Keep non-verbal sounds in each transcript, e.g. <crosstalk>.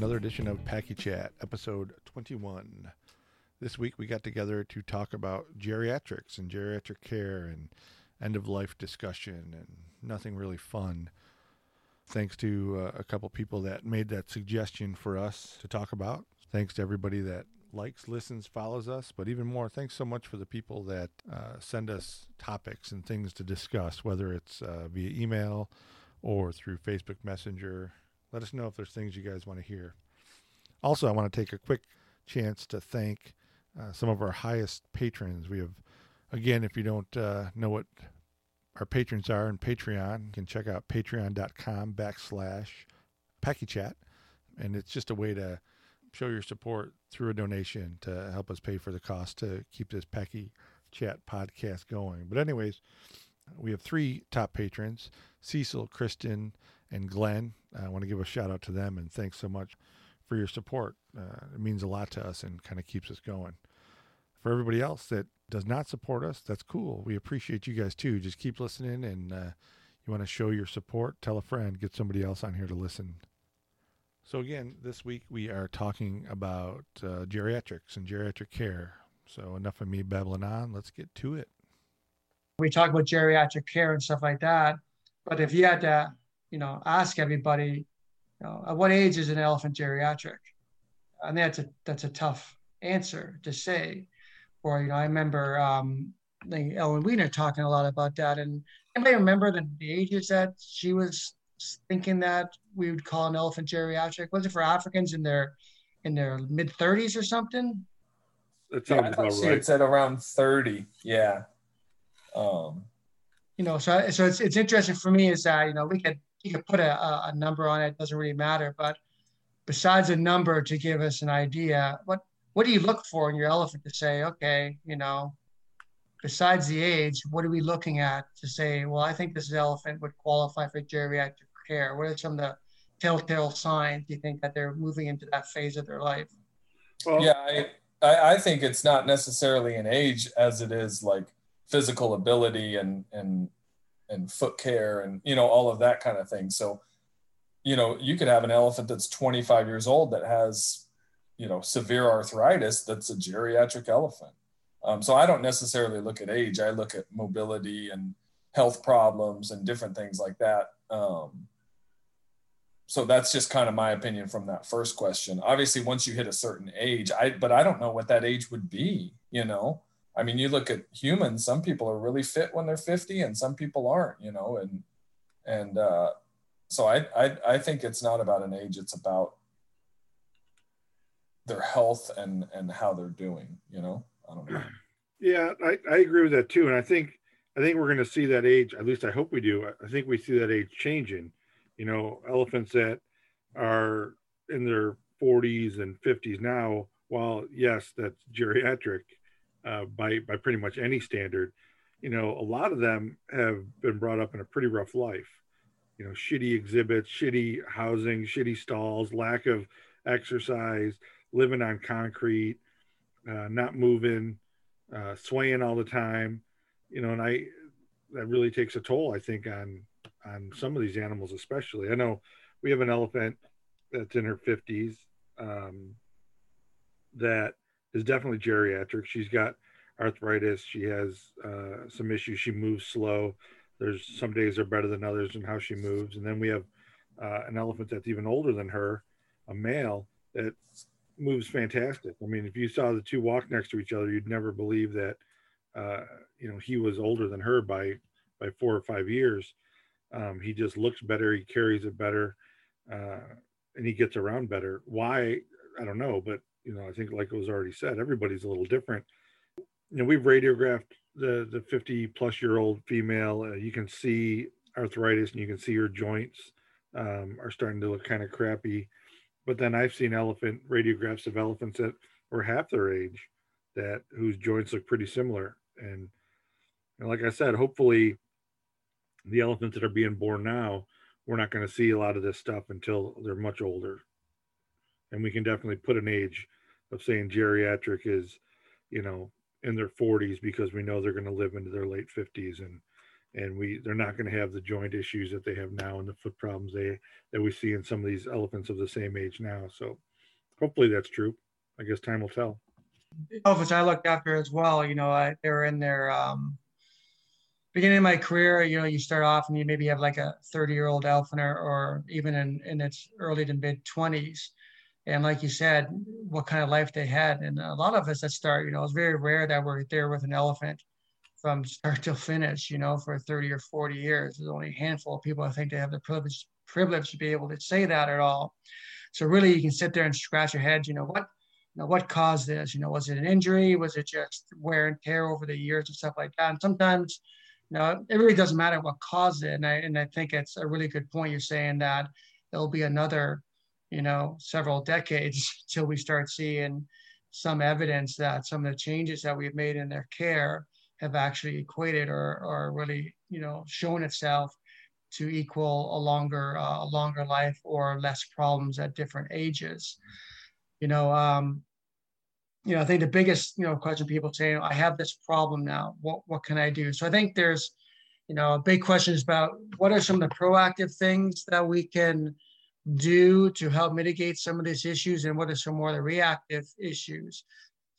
Another edition of Packy Chat, episode 21. This week we got together to talk about geriatrics and geriatric care and end of life discussion and nothing really fun. Thanks to uh, a couple people that made that suggestion for us to talk about. Thanks to everybody that likes, listens, follows us, but even more, thanks so much for the people that uh, send us topics and things to discuss, whether it's uh, via email or through Facebook Messenger. Let us know if there's things you guys want to hear. Also, I want to take a quick chance to thank uh, some of our highest patrons. We have, again, if you don't uh, know what our patrons are in Patreon, you can check out patreon.com backslash PackyChat. And it's just a way to show your support through a donation to help us pay for the cost to keep this Packy Chat podcast going. But, anyways, we have three top patrons Cecil, Kristen, and Glenn. I want to give a shout out to them and thanks so much for your support. Uh, it means a lot to us and kind of keeps us going. For everybody else that does not support us, that's cool. We appreciate you guys too. Just keep listening and uh, you want to show your support, tell a friend, get somebody else on here to listen. So, again, this week we are talking about uh, geriatrics and geriatric care. So, enough of me babbling on. Let's get to it. We talk about geriatric care and stuff like that. But if you had to, you know, ask everybody, you know, at what age is an elephant geriatric? I think that's a that's a tough answer to say. Or you know, I remember um, Ellen Wiedner talking a lot about that. And anybody remember the ages that she was thinking that we would call an elephant geriatric? Was it for Africans in their in their mid 30s or something? That sounds yeah, about right. It's at around 30. Yeah. Um, you know, so so it's it's interesting for me is that you know we could you could put a, a number on it doesn't really matter, but besides a number to give us an idea, what what do you look for in your elephant to say, okay, you know, besides the age, what are we looking at to say, well, I think this elephant would qualify for geriatric care? What are some of the telltale signs do you think that they're moving into that phase of their life? Well, yeah, I, I, I think it's not necessarily an age as it is like physical ability and and and foot care and you know all of that kind of thing. So, you know, you could have an elephant that's 25 years old that has, you know, severe arthritis that's a geriatric elephant. Um, so I don't necessarily look at age. I look at mobility and health problems and different things like that. Um, so that's just kind of my opinion from that first question. Obviously, once you hit a certain age, I but I don't know what that age would be. You know, I mean, you look at humans. Some people are really fit when they're 50, and some people aren't. You know, and and uh, so I, I I think it's not about an age. It's about their health and and how they're doing. You know, I don't know. <clears throat> Yeah, I, I agree with that too, and I think I think we're going to see that age. At least I hope we do. I think we see that age changing. You know, elephants that are in their 40s and 50s now. While yes, that's geriatric uh, by by pretty much any standard. You know, a lot of them have been brought up in a pretty rough life. You know, shitty exhibits, shitty housing, shitty stalls, lack of exercise, living on concrete, uh, not moving, uh, swaying all the time. You know, and I that really takes a toll, I think, on on some of these animals, especially. I know we have an elephant that's in her 50s um, that is definitely geriatric. She's got arthritis. She has uh, some issues. She moves slow. There's some days are better than others in how she moves. And then we have uh, an elephant that's even older than her, a male that moves fantastic. I mean, if you saw the two walk next to each other, you'd never believe that. Uh, you know, he was older than her by by four or five years. Um, he just looks better. He carries it better, uh, and he gets around better. Why? I don't know, but you know, I think like it was already said, everybody's a little different. You know, we've radiographed the the 50 plus year old female. Uh, you can see arthritis, and you can see her joints um, are starting to look kind of crappy. But then I've seen elephant radiographs of elephants that were half their age, that whose joints look pretty similar. And, and like I said, hopefully the elephants that are being born now, we're not going to see a lot of this stuff until they're much older. And we can definitely put an age of saying geriatric is, you know, in their 40s because we know they're going to live into their late 50s and and we they're not going to have the joint issues that they have now and the foot problems they that we see in some of these elephants of the same age now. So hopefully that's true. I guess time will tell. Elephants I looked after as well. You know, I, they were in their um, beginning of my career. You know, you start off and you maybe have like a 30 year old elephant or, or even in, in its early to mid 20s. And like you said, what kind of life they had. And a lot of us that start, you know, it's very rare that we're there with an elephant from <laughs> start to finish, you know, for 30 or 40 years. There's only a handful of people I think they have the privilege privilege to be able to say that at all. So really you can sit there and scratch your head, you know, what you know, what caused this? You know, was it an injury? Was it just wear and tear over the years and stuff like that? And sometimes, you know, it really doesn't matter what caused it. And I and I think it's a really good point you're saying that there'll be another, you know, several decades <laughs> till we start seeing some evidence that some of the changes that we've made in their care have actually equated or, or really, you know, shown itself to equal a longer, uh, a longer life or less problems at different ages. You know, um, you know, I think the biggest, you know, question people say, I have this problem now. What what can I do? So I think there's, you know, a big question is about what are some of the proactive things that we can do to help mitigate some of these issues, and what are some more of the reactive issues.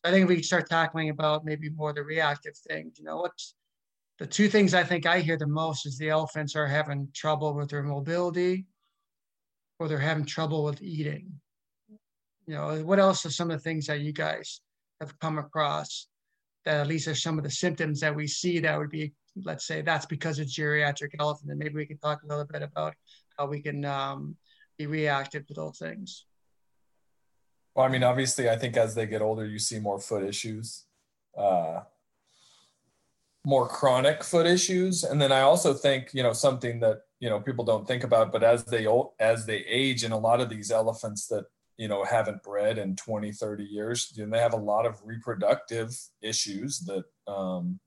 I think we start tackling about maybe more the reactive things, you know, what's the two things I think I hear the most is the elephants are having trouble with their mobility or they're having trouble with eating. You know, what else are some of the things that you guys have come across that at least are some of the symptoms that we see that would be, let's say that's because it's geriatric elephant. And maybe we can talk a little bit about how we can um, be reactive to those things. Well, I mean, obviously, I think as they get older, you see more foot issues, uh, more chronic foot issues, and then I also think you know something that you know people don't think about, but as they as they age, and a lot of these elephants that you know haven't bred in 20, 30 years, and they have a lot of reproductive issues that um,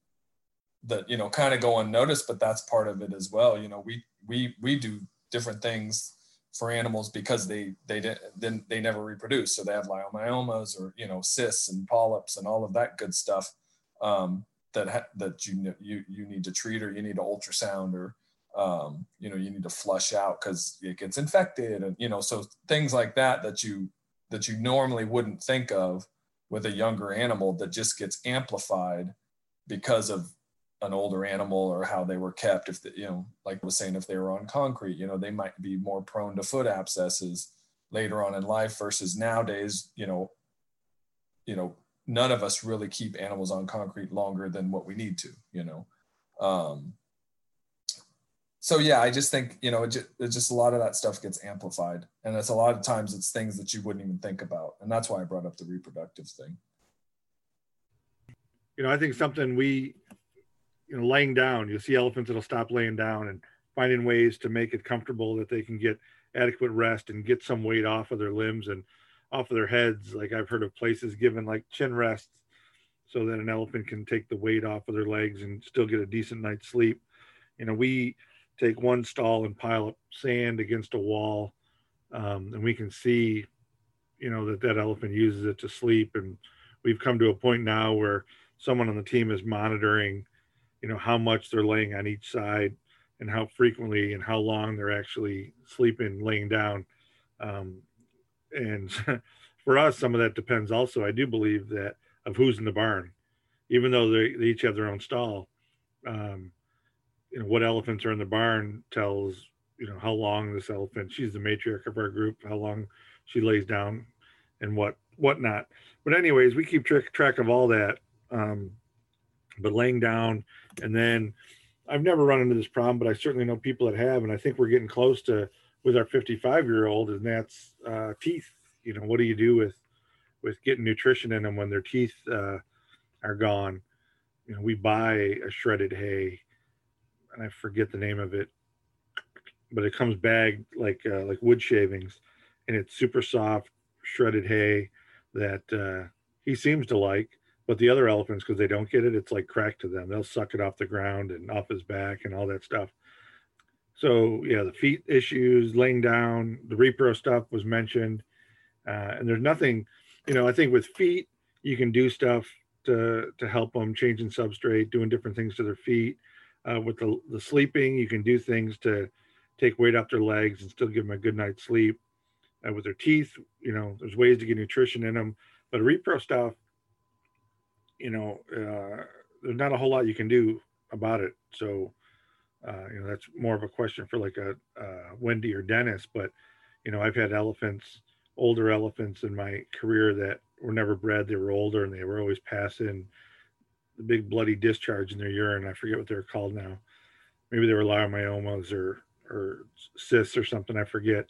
that you know kind of go unnoticed, but that's part of it as well. You know, we we we do different things for animals because they they didn't they never reproduce. So they have leiomyomas or you know cysts and polyps and all of that good stuff um, that ha- that you you you need to treat or you need to ultrasound or um, you know you need to flush out because it gets infected and you know so things like that that you that you normally wouldn't think of with a younger animal that just gets amplified because of an older animal or how they were kept if the, you know like I was saying if they were on concrete you know they might be more prone to foot abscesses later on in life versus nowadays you know you know none of us really keep animals on concrete longer than what we need to you know? Um so yeah i just think you know it just, just a lot of that stuff gets amplified. And it's a lot of times it's things that you wouldn't even think about. And that's why i brought up the reproductive thing. You know i think something we you know laying down. You'll see elephants that'll stop laying down and finding ways to make it comfortable that they can get adequate rest and get some weight off of their limbs and off of their heads. Like i've heard of places given like chin rests so that an elephant can take the weight off of their legs and still get a decent night's sleep. You know we take one stall and pile up sand against a wall um, and we can see you know that that elephant uses it to sleep. And we've come to a point now where someone on the team is monitoring you know how much they're laying on each side and how frequently and how long they're actually sleeping laying down. Um, and <laughs> for us some of that depends also i do believe that of who's in the barn. Even though they, they each have their own stall um, you know what elephants are in the barn tells you know how long this elephant she's the matriarch of our group how long she lays down and what whatnot. But anyways we keep track, track of all that um, but laying down and then I've never run into this problem, but I certainly know people that have, and I think we're getting close to with our 55 year old, and that's uh, teeth. You know, what do you do with with getting nutrition in them when their teeth uh, are gone? You know, we buy a shredded hay, and I forget the name of it, but it comes bagged like uh, like wood shavings, and it's super soft shredded hay that uh, he seems to like but the other elephants, because they don't get it, it's like crack to them. They'll suck it off the ground and off his back and all that stuff. So yeah, the feet issues, laying down, the repro stuff was mentioned, uh, and there's nothing, you know. I think with feet, you can do stuff to to help them, changing substrate, doing different things to their feet. uh, with the, the sleeping. You can do things to take weight off their legs and still give them a good night's sleep. Uh, with their teeth, you know, there's ways to get nutrition in them. But repro stuff, you know, uh, there's not a whole lot you can do about it. So, uh, you know, that's more of a question for like a uh, Wendy or Dennis. But, you know, I've had elephants, older elephants in my career that were never bred. They were older and they were always passing the big bloody discharge in their urine. I forget what they're called now. Maybe they were leiomyomas or or cysts or something. I forget.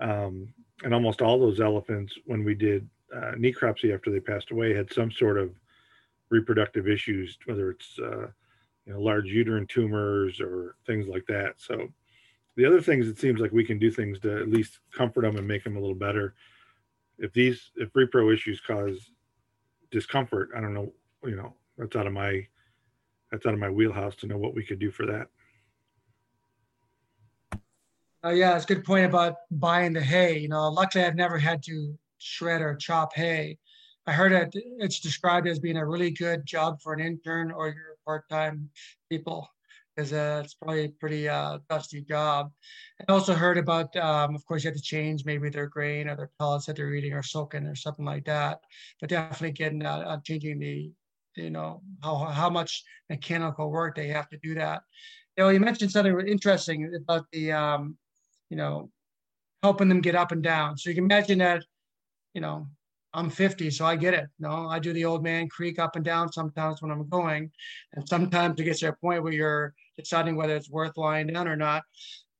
Um, and almost all those elephants, when we did uh, necropsy after they passed away, had some sort of reproductive issues, whether it's uh, you know large uterine tumors or things like that. So the other things it seems like we can do things to at least comfort them and make them a little better. If these if repro issues cause discomfort, I don't know, you know, that's out of my that's out of my wheelhouse to know what we could do for that. Uh, yeah, it's a good point about buying the hay. You know, luckily I've never had to shred or chop hay. I heard it, it's described as being a really good job for an intern or your part-time people because uh, it's probably a pretty uh, dusty job. I also heard about, um, of course, you have to change maybe their grain or their pellets that they're eating or soaking or something like that. But definitely getting uh, uh changing the, you know, how how much mechanical work they have to do that. You know, you mentioned something interesting about the, um, you know, helping them get up and down. So you can imagine that, you know, I'm 50, so I get it. No, I do the old man creak up and down sometimes when I'm going, and sometimes it gets to a point where you're deciding whether it's worth lying down or not.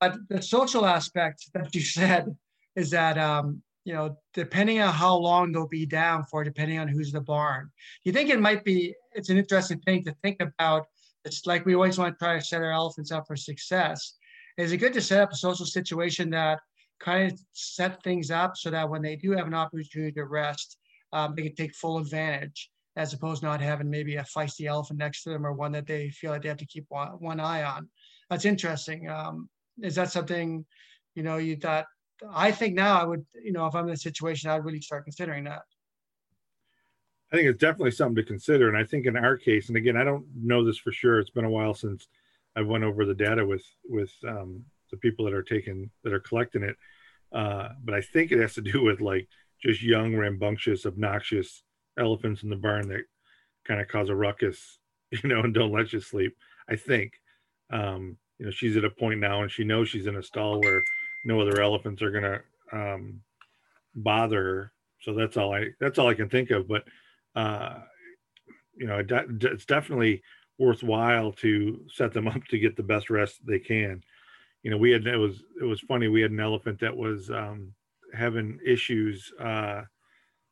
But the social aspect that you said is that um, you know, depending on how long they'll be down for, depending on who's the barn. You think it might be? It's an interesting thing to think about. It's like we always want to try to set our elephants up for success. Is it good to set up a social situation that kind of set things up so that when they do have an opportunity to rest, um, they can take full advantage as opposed to not having maybe a feisty elephant next to them or one that they feel like they have to keep one, one eye on. That's interesting. Um, is that something, you know, you thought, I think now I would, you know, if I'm in a situation, I'd really start considering that. I think it's definitely something to consider. And I think in our case, and again, I don't know this for sure. It's been a while since I went over the data with, with um, the people that are taking that are collecting it. Uh, but I think it has to do with like just young, rambunctious, obnoxious elephants in the barn that kind of cause a ruckus, <laughs> you know, and don't let you sleep. I think, um, you know, she's at a point now and she knows she's in a stall where no other elephants are gonna um, bother her. So that's all I that's all I can think of. But uh, you know, it's definitely worthwhile to set them up to get the best rest they can you know, we had it was it was funny. We had an elephant that was um, having issues uh,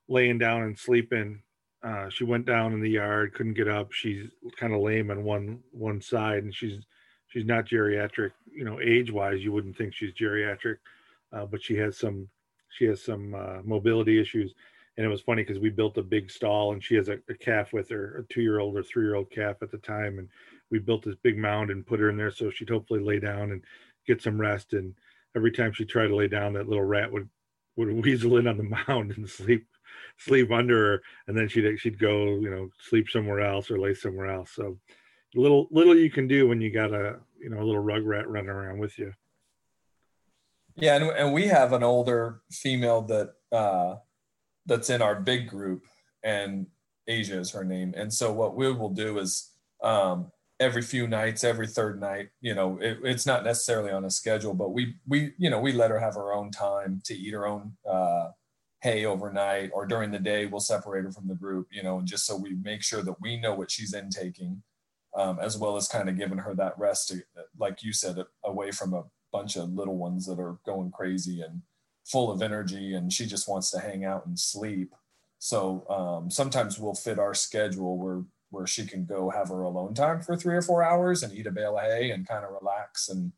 laying down and sleeping. Uh, she went down in the yard, couldn't get up. She's kind of lame on one one side, and she's she's not geriatric. You know, age wise, you wouldn't think she's geriatric, uh, but she has some she has some uh, mobility issues. And it was funny because we built a big stall, and she has a, a calf with her, a two year old or three year old calf at the time, and we built this big mound and put her in there so she'd hopefully lay down and get some rest. And every time she tried to lay down, that little rat would would weasel in on the <laughs> mound and sleep sleep under her, and then she'd she'd go, you know, sleep somewhere else or lay somewhere else. So little little you can do when you got a you know a little rug rat running around with you. Yeah, and, and we have an older female that uh, that's in our big group, and Asia is her name. And so what we will do is um, every few nights, every third night. You know, it, it's not necessarily on a schedule, but we we you know we let her have her own time to eat her own uh, hay overnight, or during the day we'll separate her from the group. You know, and just so we make sure that we know what she's intaking, um, as well as kind of giving her that rest, to, like you said, away from a bunch of little ones that are going crazy and full of energy, and she just wants to hang out and sleep. So um, sometimes we'll fit our schedule where where she can go have her alone time for three or four hours and eat a bale of hay and kind of relax and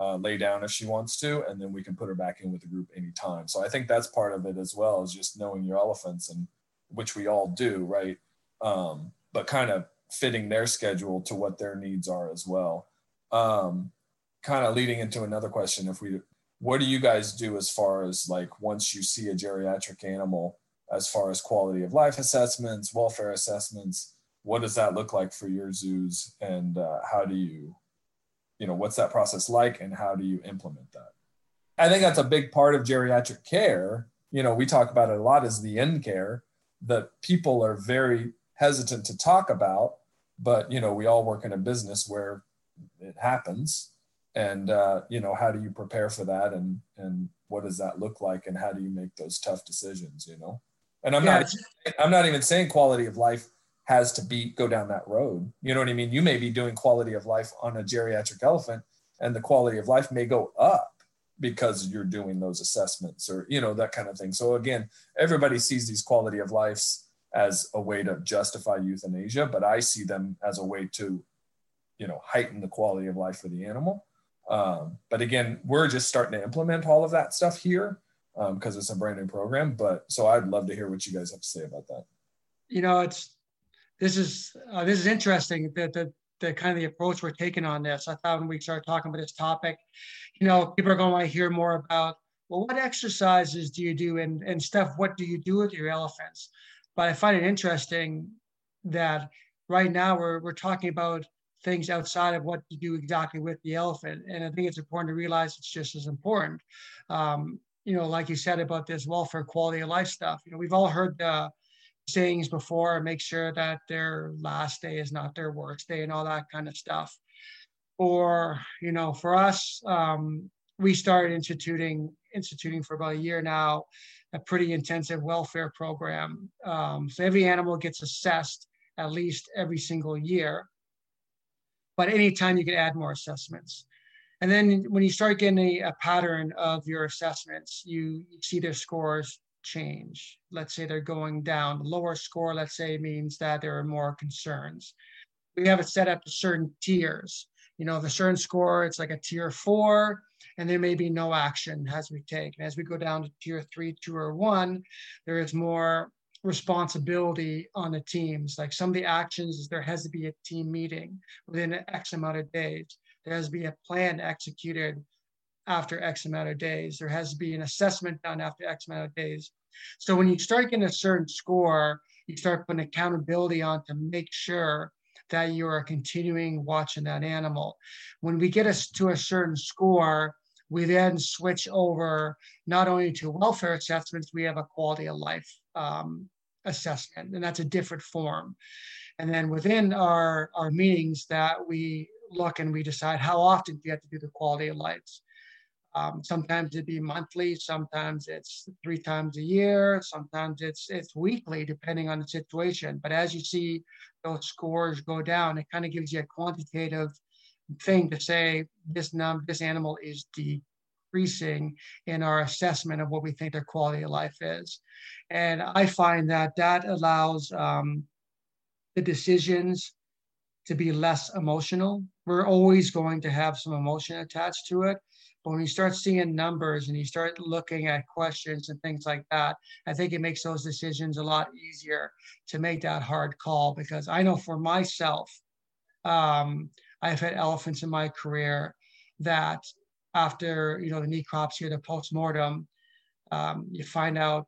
uh, lay down if she wants to, and then we can put her back in with the group anytime. So I think that's part of it as well is just knowing your elephants and which we all do, right? Um, but kind of fitting their schedule to what their needs are as well. Um, kind of leading into another question, if we, what do you guys do as far as like once you see a geriatric animal, as far as quality of life assessments, welfare assessments? What does that look like for your zoos? And uh, how do you you know what's that process like and how do you implement that? I think that's a big part of geriatric care. You know we talk about it a lot as the end care that people are very hesitant to talk about but you know we all work in a business where it happens. And uh, you know how do you prepare for that? And and what does that look like? And how do you make those tough decisions you know? And i'm yeah. not i'm not even saying quality of life has to be go down that road. You know what i mean? You may be doing quality of life on a geriatric elephant and the quality of life may go up because you're doing those assessments or you know that kind of thing. So again everybody sees these quality of lives as a way to justify euthanasia but i see them as a way to you know heighten the quality of life for the animal. Um, but again we're just starting to implement all of that stuff here because um, it's a brand new program but so i'd love to hear what you guys have to say about that. You know it's this is uh, this is interesting that the, the kind of the approach we're taking on this i thought when we started talking about this topic you know people are going to want to hear more about well what exercises do you do and and stuff what do you do with your elephants but i find it interesting that right now we're, we're talking about things outside of what to do exactly with the elephant. And I think it's important to realize it's just as important. Um, you know, like you said about this welfare quality of life stuff, you know, we've all heard the sayings before, make sure that their last day is not their worst day and all that kind of stuff. Or, you know, for us, um, we started instituting instituting for about a year now a pretty intensive welfare program. Um, so every animal gets assessed at least every single year but anytime you can add more assessments. And then when you start getting a, a pattern of your assessments, you, you see their scores change. Let's say they're going down. Lower score, let's say, means that there are more concerns. We have it set up to certain tiers. You know, the certain score, it's like a tier four, and there may be no action as we take. And as we go down to tier three, two, or one, there is more responsibility on the teams. Like some of the actions is there has to be a team meeting within X amount of days. There has to be a plan executed after X amount of days. There has to be an assessment done after X amount of days. So when you start getting a certain score, you start putting accountability on to make sure that you are continuing watching that animal. When we get us to a certain score, we then switch over not only to welfare assessments, we have a quality of life um, assessment, and that's a different form. And then within our, our meetings that we look and we decide how often do you have to do the quality of lives. Um, sometimes it'd be monthly, sometimes it's three times a year, sometimes it's it's weekly, depending on the situation. But as you see those scores go down, it kind of gives you a quantitative thing to say this num this animal is decreasing in our assessment of what we think their quality of life is. And I find that that allows um, the decisions to be less emotional. We're always going to have some emotion attached to it. But when you start seeing numbers and you start looking at questions and things like that, I think it makes those decisions a lot easier to make that hard call. Because I know for myself, um, I've had elephants in my career that after you know the necropsy or the postmortem, um, you find out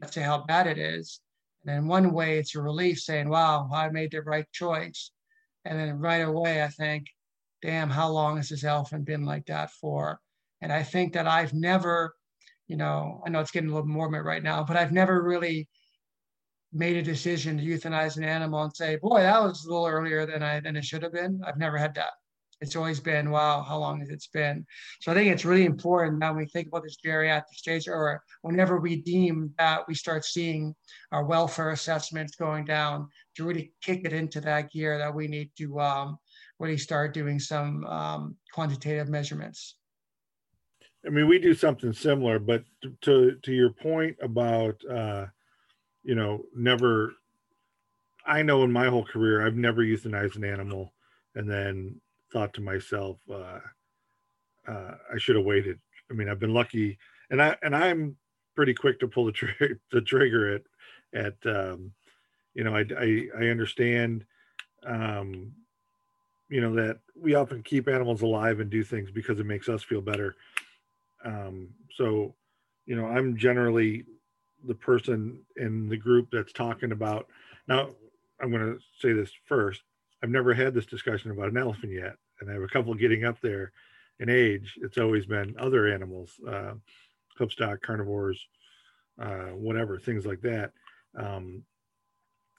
let's say how bad it is. And in one way, it's a relief saying, wow, I made the right choice. And then right away, I think, damn, how long has this elephant been like that for? And I think that I've never, you know, I know it's getting a little morbid right now, but I've never really made a decision to euthanize an animal and say, boy, that was a little earlier than I than it should have been. I've never had that it's always been, wow, how long has it been? So I think it's really important that we think about this geriatric stage or whenever we deem that we start seeing our welfare assessments going down to really kick it into that gear that we need to um, really start doing some um, quantitative measurements. I mean, we do something similar, but to, to, to your point about, uh, you know, never, I know in my whole career, I've never euthanized an animal and then thought to myself, uh, uh, I should have waited. I mean, I've been lucky, and I and I'm pretty quick to pull the, tr- <laughs> the trigger at at um, you know I, I, I understand um, you know that we often keep animals alive and do things because it makes us feel better. Um, so you know I'm generally the person in the group that's talking about now. I'm going to say this first. I've never had this discussion about an elephant yet and I have a couple getting up there in age, it's always been other animals, uh, hoofstock, carnivores, uh, whatever, things like that. Um,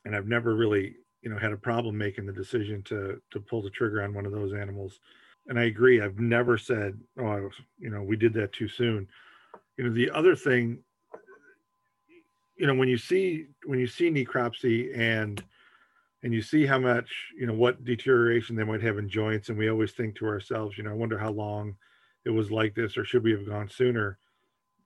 and I've never really, you know, had a problem making the decision to to pull the trigger on one of those animals. And I agree. I've never said, "Oh, I was," you know, we did that too soon." You know, the other thing, you know, when you see when you see necropsy and and you see how much, you know, what deterioration they might have in joints, and we always think to ourselves, you know, I wonder how long it was like this, or should we have gone sooner?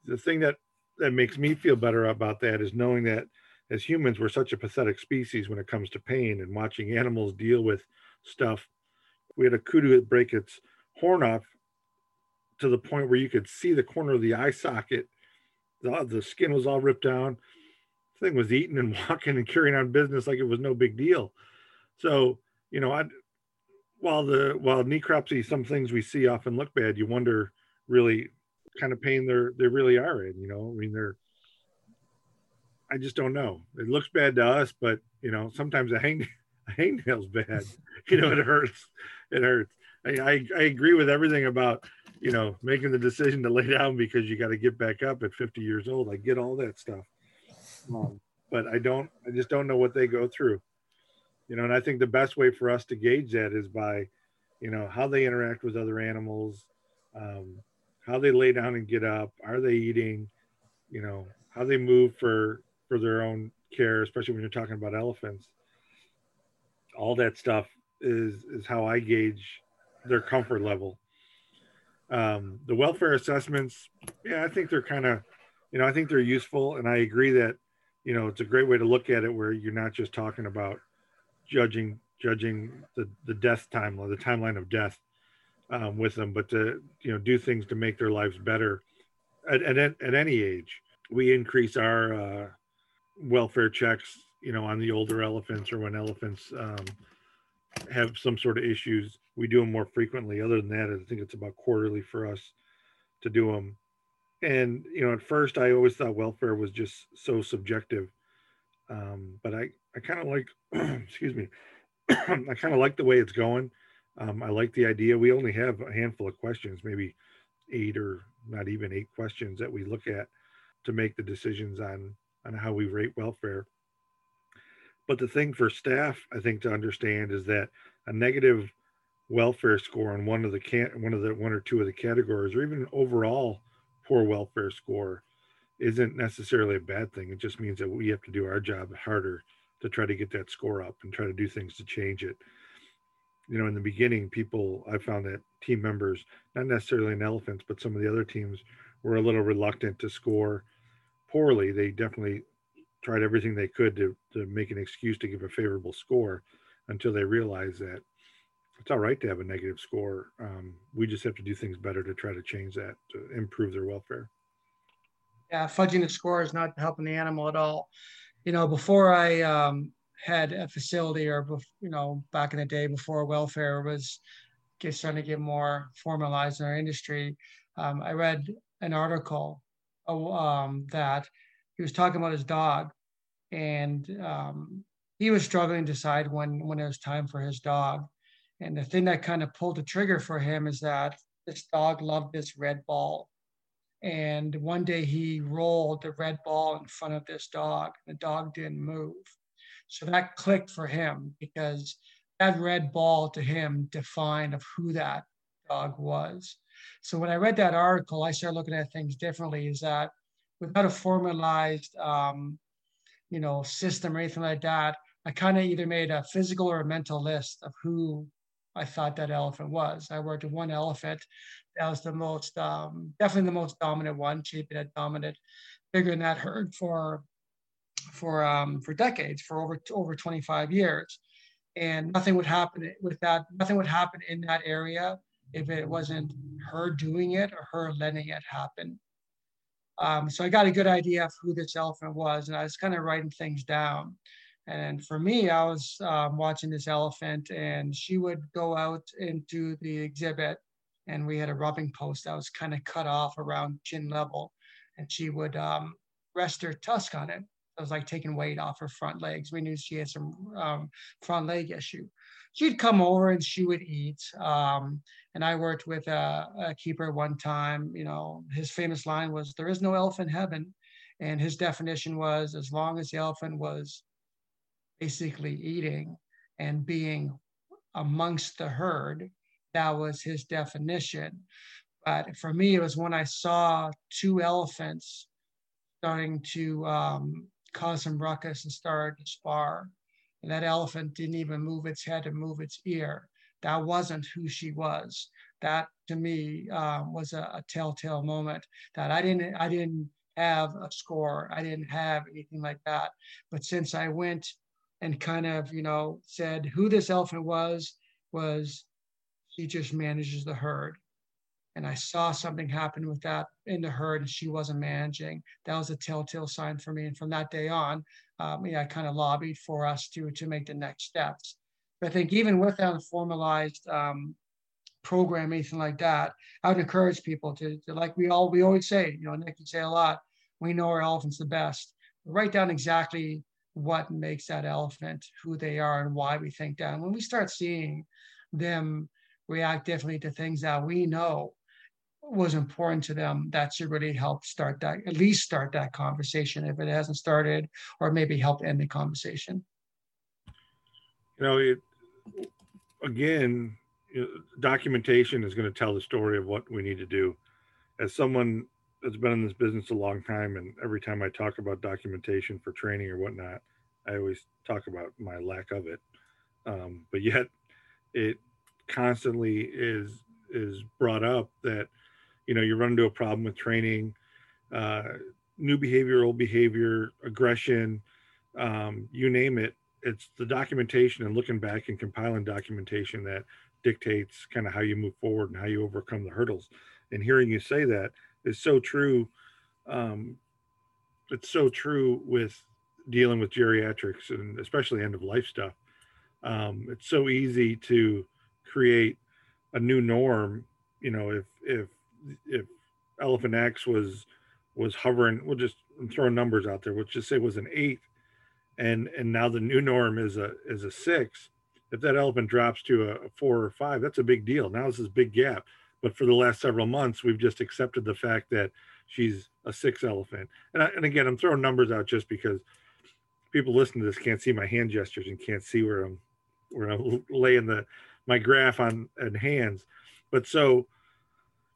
The thing that that makes me feel better about that is knowing that as humans we're such a pathetic species when it comes to pain and watching animals deal with stuff we had a kudu that break its horn off to the point where you could see the corner of the eye socket the, the skin was all ripped down the thing was eating and <laughs> walking and carrying on business like it was no big deal so you know i while the while necropsy some things we see often look bad you wonder really kind of pain they're they really are in you know i mean they're I just don't know. It looks bad to us, but you know, sometimes a hang <laughs> a hangnail's bad. You know, it hurts. It hurts. I, I, I agree with everything about you know making the decision to lay <laughs> down because you got to get back up at 50 years old. I get all that stuff, um, but I don't. I just don't know what they go through. You know, and I think the best way for us to gauge that is by, you know, how they interact with other animals, um, how they lay down and get up, are they eating, you know, how they move for for their own care, especially when you're talking about elephants. All that stuff is is how I gauge their comfort level. Um, the welfare assessments, yeah, I think they're kind of, you know, I think they're useful, and I agree that, you know, it's a great way to look at it where you're not just talking about judging judging the the death timeline, the timeline of death um, with them, but to you know do things to make their lives better at at, at any age. We increase our uh, welfare checks, you know, on the older elephants or when elephants um, have some sort of issues. We do them more frequently. Other than that, I think it's about quarterly for us to do them. And you know, at first, I always thought welfare was just so subjective. Um, but I, I kind of like, <clears throat> excuse me, <clears throat> I kind of like the way it's going. Um, I like the idea. We only have a handful of questions, maybe eight or not even eight questions that we look at to make the decisions on on how we rate welfare. But the thing for staff, I think, to understand is that a negative welfare score on one of the can one of the one or two of the categories, or even an overall poor welfare score, isn't necessarily a bad thing. It just means that we have to do our job harder to try to get that score up and try to do things to change it. You know, in the beginning, people I found that team members, not necessarily in elephants, but some of the other teams were a little reluctant to score poorly, they definitely tried everything they could to, to make an excuse to give a favorable score until they realized that it's all right to have a negative score. Um, we just have to do things better to try to change that to improve their welfare. Yeah, fudging the score is not helping the animal at all. You know, before I um, had a facility, or you know, back in the day before welfare was starting to get more formalized in our industry, um, I read an article um, that he was talking about his dog, and um, he was struggling to decide when when it was time for his dog. And the thing that kind of pulled the trigger for him is that this dog loved this red ball. And one day he rolled the red ball in front of this dog. The dog didn't move. So that clicked for him because that red ball to him defined of who that dog was. So when I read that article, I started looking at things differently. Is that without a formalized, um, you know, system or anything like that, I kind of either made a physical or a mental list of who I thought that elephant was. I worked with one elephant that was the most, um, definitely the most dominant one, cheap and dominant, bigger than that herd for for um, for decades, for over over 25 years, and nothing would happen with that. Nothing would happen in that area if it wasn't her doing it or her letting it happen. Um, so I got a good idea of who this elephant was, and I was kind of writing things down. And for me, I was um, watching this elephant, and she would go out into the exhibit, and we had a rubbing post that was kind of cut off around chin level, and she would um, rest her tusk on it. It was like taking weight off her front legs. We knew she had some um, front leg issue. She'd come over and she would eat. Um, and I worked with a, a, keeper one time. You know, his famous line was, "There is no elf in heaven," and his definition was, as long as the elephant was basically eating and being amongst the herd, that was his definition. But for me, it was when I saw two elephants starting to um, cause some ruckus and started to spar. And that elephant didn't even move its head and move its ear. That wasn't who she was. That to me um, was a, a, telltale moment that I didn't I didn't have a score. I didn't have anything like that. But since I went and kind of you know said who this elephant was was she just manages the herd and I saw something happen with that in the herd and she wasn't managing. That was a telltale sign for me. And from that day on, um, yeah, I kind of lobbied for us to to make the next steps. But I think even without formalized um, program, anything like that, I would encourage people to, to, like we all we always say, you know, Nick, you say a lot, we know our elephant's the best. Write down exactly what makes that elephant who they are and why we think that. And when we start seeing them react differently to things that we know was important to them, that should really help start that, at least start that conversation if it hasn't started, or maybe help end the conversation. You know, it, again, documentation is going to tell the story of what we need to do. As someone that's been in this business a long time, and every time I talk about documentation for training or whatnot, I always talk about my lack of it. Um, but yet, it constantly is is brought up that you know you run into a problem with training uh, new behavior old behavior aggression um, you name it it's the documentation and looking back and compiling documentation that dictates kind of how you move forward and how you overcome the hurdles. And hearing you say that is so true um, it's so true with dealing with geriatrics and especially end of life stuff. Um, it's so easy to create a new norm you know if if if Elephant X was was hovering, we'll just throw numbers out there. We'll just say was an eight, and and now the new norm is a is a six. If that elephant drops to a, a four or five, that's a big deal. Now this is big gap. But for the last several months, we've just accepted the fact that she's a six elephant. And I, and again, I'm throwing numbers out just because people listening to this can't see my hand gestures and can't see where I'm where I'm <laughs> laying the my graph on and hands. But so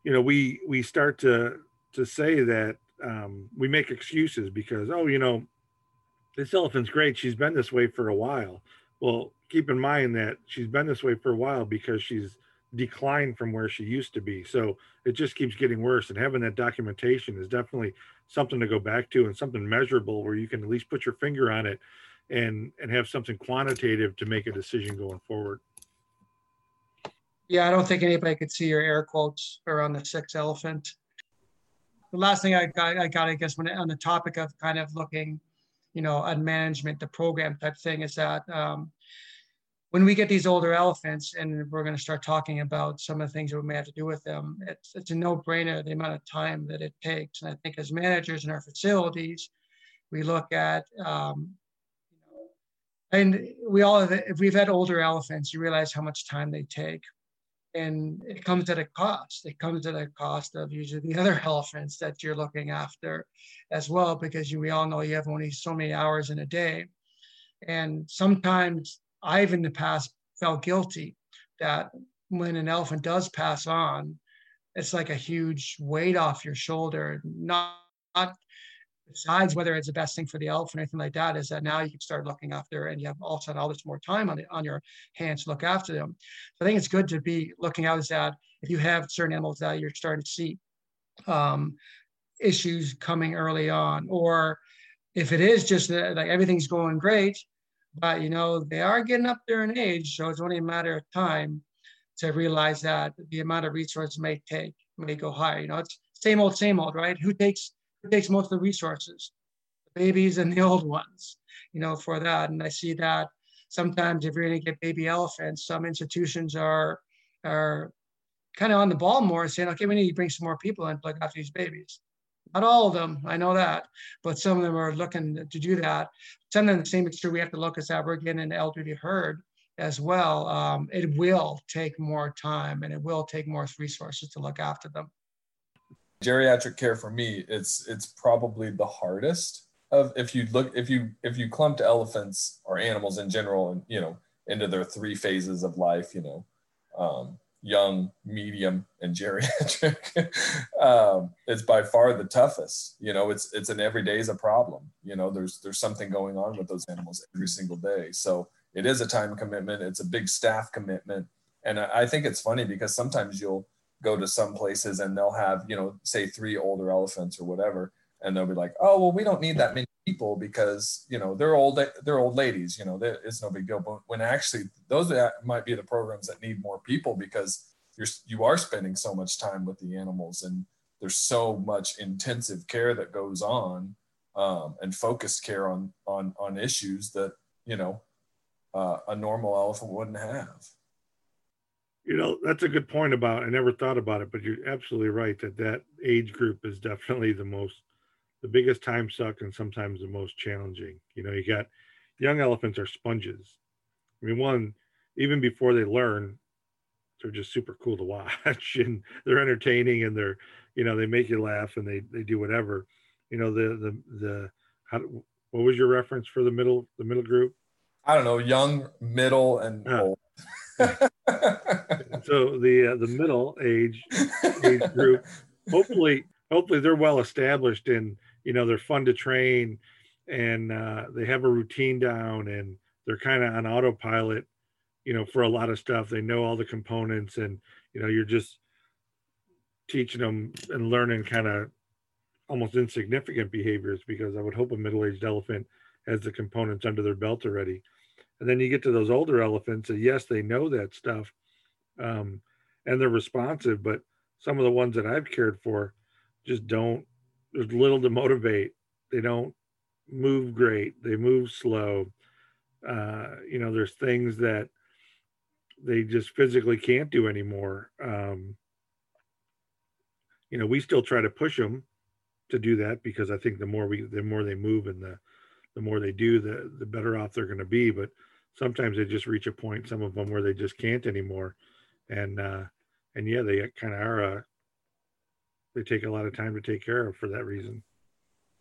you know we we start to to say that um, we make excuses because oh you know this elephant's great she's been this way for a while. Well keep in mind that she's been this way for a while because she's declined from where she used to be. So it just keeps getting worse and having that documentation is definitely something to go back to and something measurable where you can at least put your finger on it and and have something quantitative to make a decision going forward yeah, I don't think anybody could see your air quotes around the six elephant. The last thing I got, I got, I guess, when on the topic of kind of looking, you know, at management, the program type thing, is that um, when we get these older elephants and we're going to start talking about some of the things that we may have to do with them, it's, it's a no-brainer the amount of time that it takes. And I think as managers in our facilities, we look at um, and we all have, if we've had older elephants you realize how much time they take and it comes at a cost. It comes at a cost of usually the other <laughs> elephants that you're looking after as well, because you, we all know you have only so many hours in a day. And sometimes I've in the past felt guilty that when an elephant does pass on, it's like a huge weight off your shoulder, not, not besides whether it's the best thing for the elephant or anything like that, is that now you can start looking after and you have all of a sudden all this more time on the, on your hands to look after them. So I think it's good to be looking out is that if you have certain animals that you're starting to see um, issues coming early on, or if it is just that like everything's going great, but you know they are getting up there in age, so it's only a matter of time to realize that the amount of resources may take may go higher. You know, it's same old, same old, right? Who takes takes most of the resources, the babies and the old ones, you know, for that. And I see that sometimes if you're going to get baby elephants, some institutions are are kind of on the ball more, saying, okay, we need to bring some more people in to look after these babies. Not all of them, I know that, but some of them are looking to do that. Sometimes the same is true. We have to look we're getting an elderly herd as well, um, it will take more time and it will take more resources to look after them. Geriatric care for me, it's it's probably the hardest of if you look if you if you clumped elephants or animals in general and you know into their three phases of life, you know, um, young, medium, and geriatric, <laughs> um, it's by far the toughest. You know, it's it's an every day is a problem. You know, there's there's something going on with those animals every single day. So it is a time commitment. It's a big staff commitment, and I, I think it's funny because sometimes you'll go to some places and they'll have you know say three older elephants or whatever, and they'll be like, oh well, we don't need that many people because you know they're old they're old ladies you know it's no big deal. But when actually those might be the programs that need more people because you're you are spending so much time with the animals and there's so much intensive care that goes on um, and focused care on on on issues that you know uh, a normal elephant wouldn't have you know that's a good point about i never thought about it but you're absolutely right that that age group is definitely the most the biggest time suck and sometimes the most challenging. You know, you got young elephants are sponges. I mean, one, even before they learn, they're just super cool to watch <laughs> and they're entertaining and they're, you know, they make you laugh and they, they do whatever. You know, the, the, the, how, what was your reference for the middle, the middle group? I don't know, young, middle, and ah. old. <laughs> so the uh, the middle age age group, hopefully, hopefully they're well established in you know they're fun to train and uh, they have a routine down and they're kind of on autopilot you know for a lot of stuff. They know all the components and you know you're just teaching them and learning kind of almost insignificant behaviors because i would hope a middle-aged elephant has the components under their belt already and then you get to those older elephants and yes they know that stuff um, and they're responsive but some of the ones that i've cared for just don't there's little to motivate. They don't move great. They move slow. Uh, you know, there's things that they just physically can't do anymore. Um, you know, we still try to push them to do that because I think the more we, the more they move and the, the more they do, the the better off they're going to be. But sometimes they just reach a point, some of them where they just can't anymore, and uh, and yeah, they kind of are a, they take a lot of time to take care of for that reason.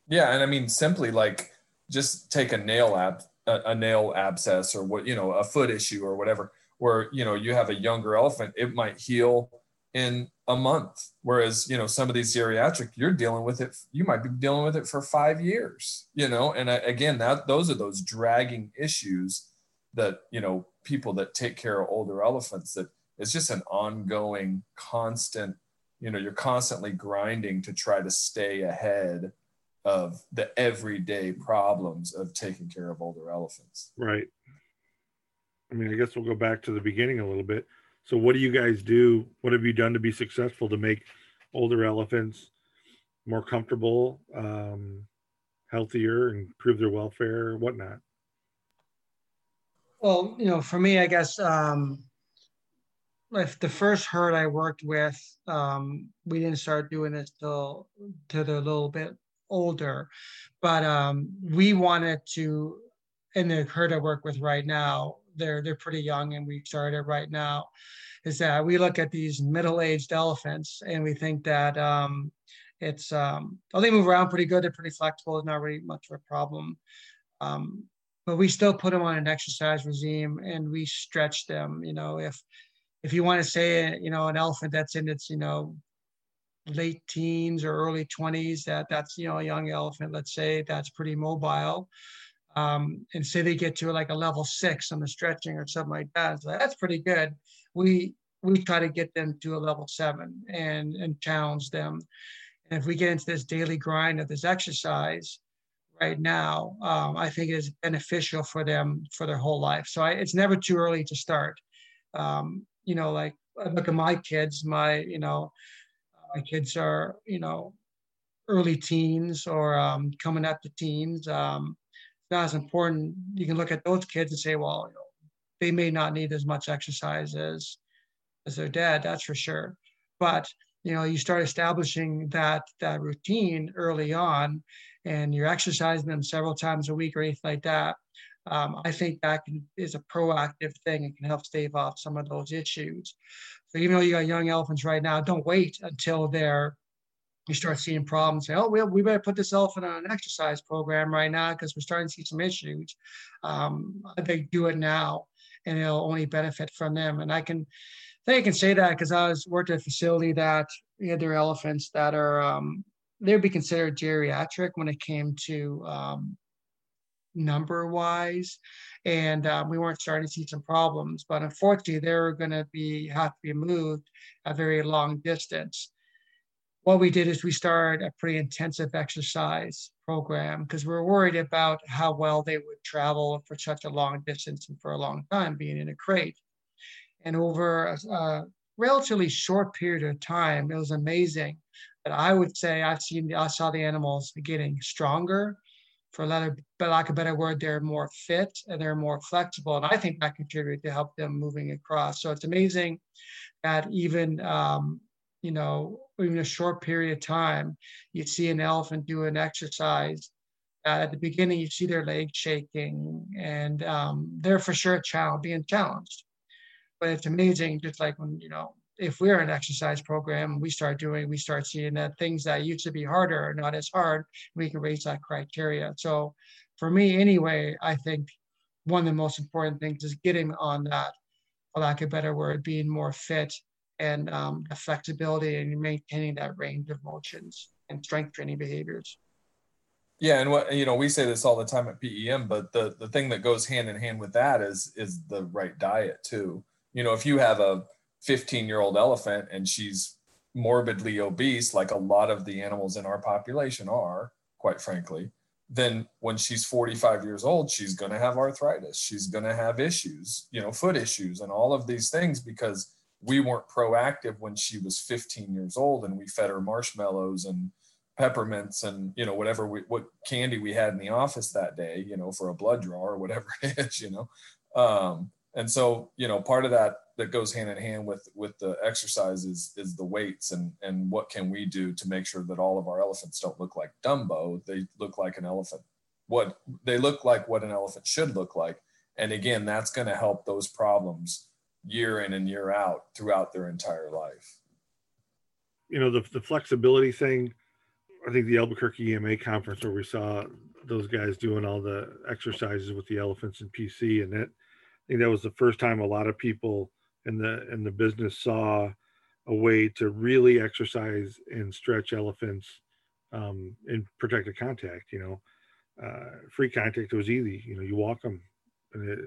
Yeah, and I mean simply like just take a nail ab a, a nail abscess or what you know a foot issue or whatever where you know you have a younger elephant it might heal in a month. Whereas you know some of these geriatric you're dealing with it you might be dealing with it for five years you know? And I, again that those are those dragging issues that you know people that take care of older elephants that it's just an ongoing constant you know you're constantly grinding to try to stay ahead of the everyday problems of taking care of older elephants. Right. I mean i guess we'll go back to the beginning a little bit. So what do you guys do? What have you done to be successful to make older elephants more comfortable um, healthier improve their welfare whatnot well you know for me i guess um, if the first herd I worked with, um, we didn't start doing this till till they're a little bit older, but um, we wanted to. In the herd I work with right now, they're they're pretty young, and we started right now. Is that we look at these middle-aged elephants, and we think that um, it's um, oh they move around pretty good, they're pretty flexible, it's not really much of a problem. Um, but we still put them on an exercise regime, and we stretch them. You know, if if you want to say, you know, an elephant that's in its, you know, late teens or early 20s, that that's, you know, a young elephant, let's say that's pretty mobile. Um, and say they get to like a level six on the stretching or something like that. So that's pretty good. We we try to get them to a level seven and and challenge them. And if we get into this daily grind of this exercise right now, um, I think it is beneficial for them for their whole life. So I, it's never too early to start. Um, you know, like look at my kids, my, you know, my kids are, you know, early teens or um, coming up to teens. Um, as important. You can look at those kids and say, well, you know, they may not need as much exercise as as their dad, that's for sure. But you know, you start establishing that that routine early on, and you're exercising them several times a week or anything like that. um, I think that can, is a proactive thing and can help stave off some of those issues. So even though you got young elephants right now, don't wait until they're you start seeing problems. Say, oh, we, we better put this elephant on an exercise program right now because we're starting to see some issues. Um, they do it now, and it'll only benefit from them. And I can, I can say that because I was worked at a facility that had their elephants that are um, they'd be considered geriatric when it came to um, number wise and um, we weren't starting to see some problems but unfortunately they were going to be have to be moved a very long distance. What we did is we started a pretty intensive exercise program because we were worried about how well they would travel for such a long distance and for a long time being in a crate. And over a, a relatively short period of time it was amazing but i would say i've seen i saw the animals getting stronger for lack of a better word, they're more fit and they're more flexible. And I think that contributed to help them moving across. So it's amazing that even, um, you know, even a short period of time, you see an elephant do an exercise. Uh, at the beginning, you see their legs shaking and um, they're for sure child being challenged. But it's amazing, just like when, you know, if we're an exercise program we start doing we start seeing that things that used to be harder are not as hard we can raise that criteria. So for me anyway i think one of the most important things is getting on that for lack of a better word being more fit and um, flexibility and maintaining that range of motions and strength training behaviors. Yeah and what you know we say this all the time at pem but the the thing that goes hand in hand with that is is the right diet too. You know if you have a 15 year old elephant and she's morbidly obese, like a lot of the animals in our population are, quite frankly, then when she's 45 years old, she's going to have arthritis. She's going to have issues, you know, foot issues and all of these things because we weren't proactive when she was 15 years old and we fed her marshmallows and peppermints and you know whatever we, what candy we had in the office that day you know for a blood draw or whatever <laughs> it is you know um, and so you know part of that that goes hand in hand with with the exercises is the weights and and what can we do to make sure that all of our elephants don't look like Dumbo. They look like an elephant. What they look like what an elephant should look like. And again that's going to help those problems year in and year out throughout their entire life. You know the, the flexibility thing i think the albuquerque ema conference where we saw those guys doing all the exercises with the elephants and pc and it i think that was the first time a lot of people in the in the business saw a way to really exercise and stretch elephants um, in protected contact. You know, uh, free contact was easy. You know, you walk them, and it,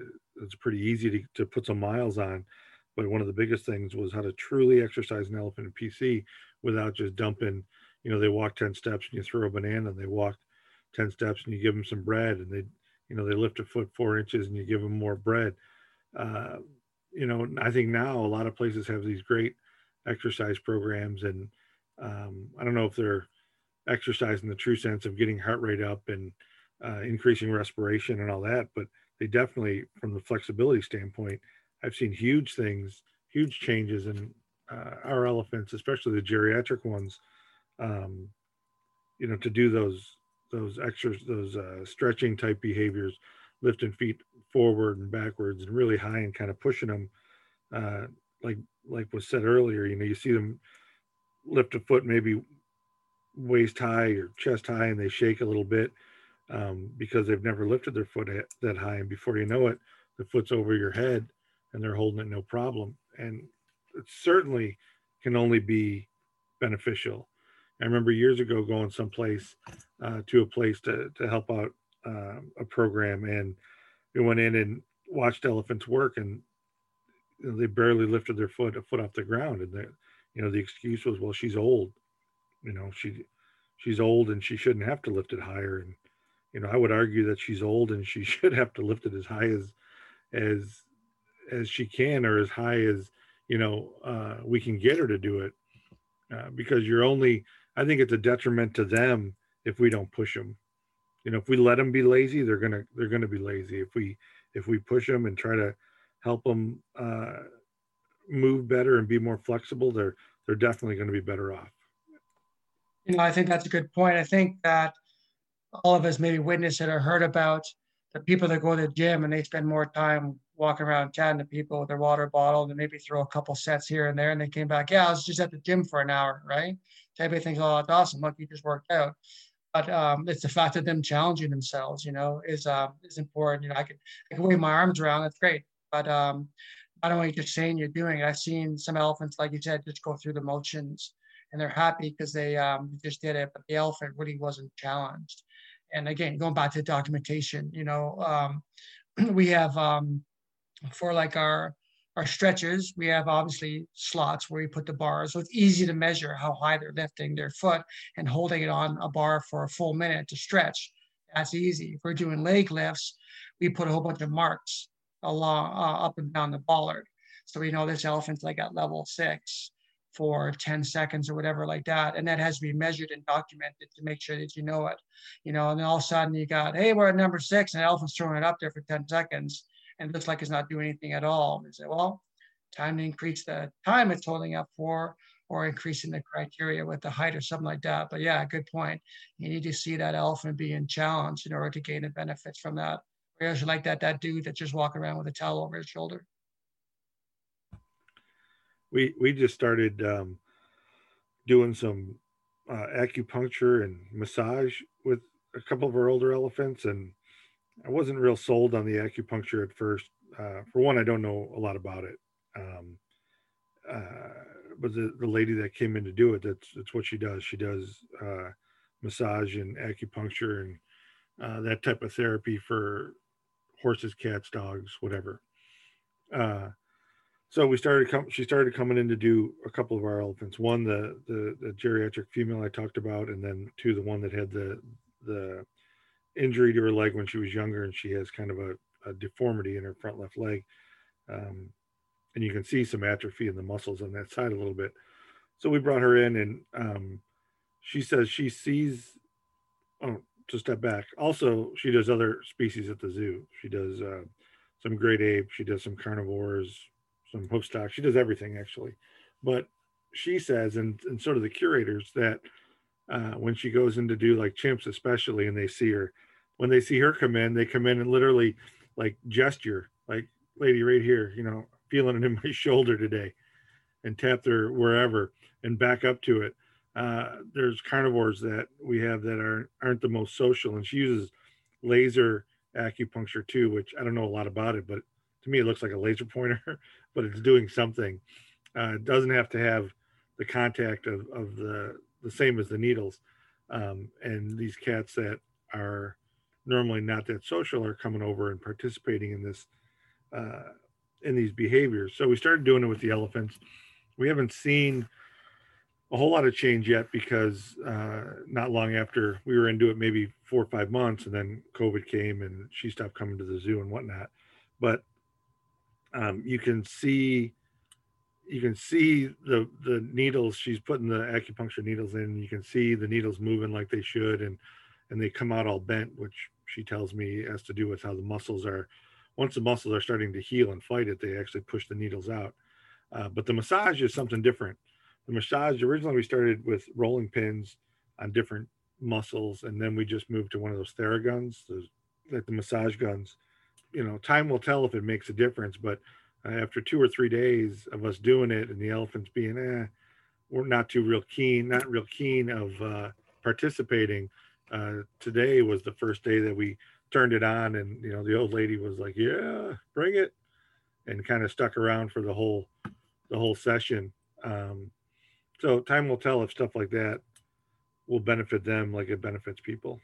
it's pretty easy to, to put some miles on. But one of the biggest things was how to truly exercise an elephant in PC without just dumping. You know, they walk ten steps and you throw a banana. And they walk ten steps and you give them some bread, and they, you know, they lift a foot four inches and you give them more bread uh, you know, I think now a lot of places have these great exercise programs, and um, I don't know if they're exercise in the true sense of getting heart rate up and uh, increasing respiration and all that, but they definitely, from the flexibility standpoint, I've seen huge things, huge changes in uh, our elephants, especially the geriatric ones. Um, you know, to do those those extra those uh, stretching type behaviors, lifting feet forward and backwards and really high and kind of pushing them uh, like like was said earlier you know you see them lift a foot maybe waist high or chest high and they shake a little bit um, because they've never lifted their foot that high and before you know it the foot's over your head and they're holding it no problem. And it certainly can only be beneficial. I remember years ago going someplace uh, to a place to, to help out uh, a program and we went in and watched elephants work and you know, they barely lifted their foot a foot off the ground and the you know the excuse was well she's old. You know she she's old and she shouldn't have to lift it higher and you know i would argue that she's old and she <laughs> should have to lift it as high as as as she can or as high as you know uh, we can get her to do it uh, because you're only i think it's a detriment to them if we don't push them you know if we let them be lazy they're gonna they're gonna be lazy if we if we push them and try to help them uh, move better and be more flexible they're they're definitely going to be better off you know i think that's a good point i think that all of us maybe witnessed it or heard about the people that go to the gym and they spend more time walking around chatting to people with their water bottle and maybe throw a couple sets here and there and they came back, yeah, I was just at the gym for an hour, right? So everybody thinks, oh, that's awesome. Look, you just worked out. But um, it's the fact of them challenging themselves, you know, is uh, is important. You know, I could I can wave my arms around, that's great. But um, not only just saying you're doing it, I've seen some elephants, like you said, just go through the motions and they're happy because they um, just did it, but the elephant really wasn't challenged. And again, going back to documentation, you know, um, <clears throat> we have um, for like our our stretches, we have obviously slots where we put the bars. So it's easy to measure how high they're lifting their foot and holding it on a bar for a full minute to stretch. That's easy. If we're doing leg lifts, we put a whole bunch of marks along uh, up and down the bollard. So we know this elephant's like at level six for 10 seconds or whatever like that. And that has to be measured and documented to make sure that you know it. You know, and then all of a sudden you got, hey, we're at number six, and elephant's throwing it up there for 10 seconds and looks like it's not doing anything at all. And say, well, time to increase the time it's holding up for or increasing the criteria with the height or something like that. But yeah, good point. You need to see that elephant being challenged in order to gain the benefits from that. Whereas you like that that dude that's just walking around with a towel over his shoulder. We we just started um, doing some uh, acupuncture and massage with a couple of our older elephants, and I wasn't real sold on the acupuncture at first. Uh, for one, I don't know a lot about it. Um, uh, but the, the lady that came in to do it, that's that's what she does. She does uh, massage and acupuncture and uh, that type of therapy for horses, cats, dogs, whatever. Uh, so we started. Com- she started coming in to do a couple of our elephants. One, the, the the geriatric female I talked about, and then two, the one that had the the injury to her leg when she was younger, and she has kind of a, a deformity in her front left leg. Um, and you can see some atrophy in the muscles on that side a little bit. So we brought her in, and um, she says she sees. Oh, to step back. Also, she does other species at the zoo. She does uh, some great ape. She does some carnivores, some hoofstock. stock. She does everything actually. But she says, and and so do the curators, that uh, when she goes in to do like chimps, especially, and they see her, when they see her come in, they come in and literally like gesture, like lady right here, you know, feeling it in my <laughs> shoulder today, and tap their wherever and back up to it uh, there's carnivores that we have that are aren't the most social, and she uses laser acupuncture too, which I don't know a lot about it, but to me it looks like a laser pointer, <laughs> but it's doing something. Uh, it doesn't have to have the contact of, of the the same as the needles. Um, and these cats that are normally not that social are coming over and participating in this uh, in these behaviors. So we started doing it with the elephants. We haven't seen a whole lot of change yet because uh, not long after we were into it, maybe four or five months, and then COVID came and she stopped coming to the zoo and whatnot. But um, you can see you can see the the needles she's putting the acupuncture needles in you can see the needles moving like they should and and they come out all bent which she tells me has to do with how the muscles are once the muscles are starting to heal and fight it they actually push the needles out. Uh, but the massage is something different. The massage originally we started with rolling pins on different muscles and then we just moved to one of those theraguns those like the massage guns. You know time will tell if it makes a difference but uh, after two or three days of us doing it and the elephants being eh we're not too real keen not real keen of uh, participating uh, today was the first day that we turned it on and you know the old lady was like yeah bring it and kind of stuck around for the whole the whole session um, so time will tell if stuff like that will benefit them like it benefits people.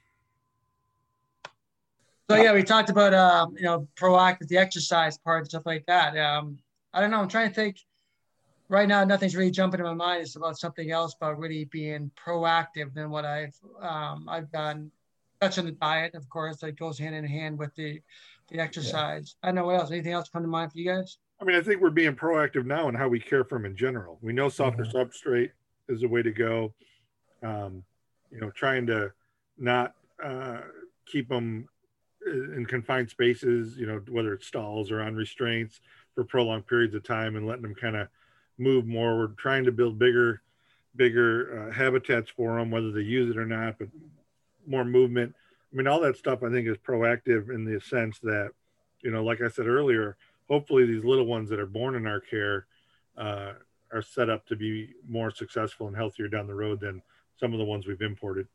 So yeah, we talked about um, you know proactive the exercise part and stuff like that. Um, I don't know. I'm trying to think. Right now, nothing's really jumping in my mind. It's about something else, about really being proactive than what I've um, I've done. Touch on the diet, of course, that goes hand in hand with the the exercise. Yeah. I don't know what else. Anything else come to mind for you guys? I mean, I think we're being proactive now in how we care for them in general. We know softer mm-hmm. substrate is the way to go. Um, you know, trying to not uh, keep them in confined spaces, you know, whether it's stalls or on restraints for prolonged periods of time and letting them kind of move more. We're trying to build bigger, bigger uh, habitats for them, whether they use it or not, but more movement I mean, all that stuff I think is proactive in the sense that, you know, like I said earlier, hopefully these little ones that are born in our care uh, are set up to be more successful and healthier down the road than some of the ones we've imported.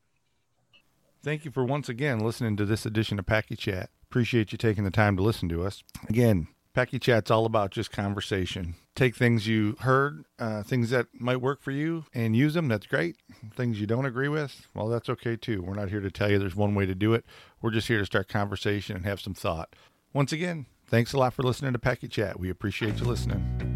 Thank you for once again listening to this edition of Packy Chat. Appreciate you taking the time to listen to us. Again, Packy Chat's all about just conversation. Take things you heard, uh, things that might work for you, and use them. That's great. Things you don't agree with, well, that's okay too. We're not here to tell you there's one way to do it. We're just here to start conversation and have some thought. Once again, thanks a lot for listening to Packy Chat. We appreciate you listening.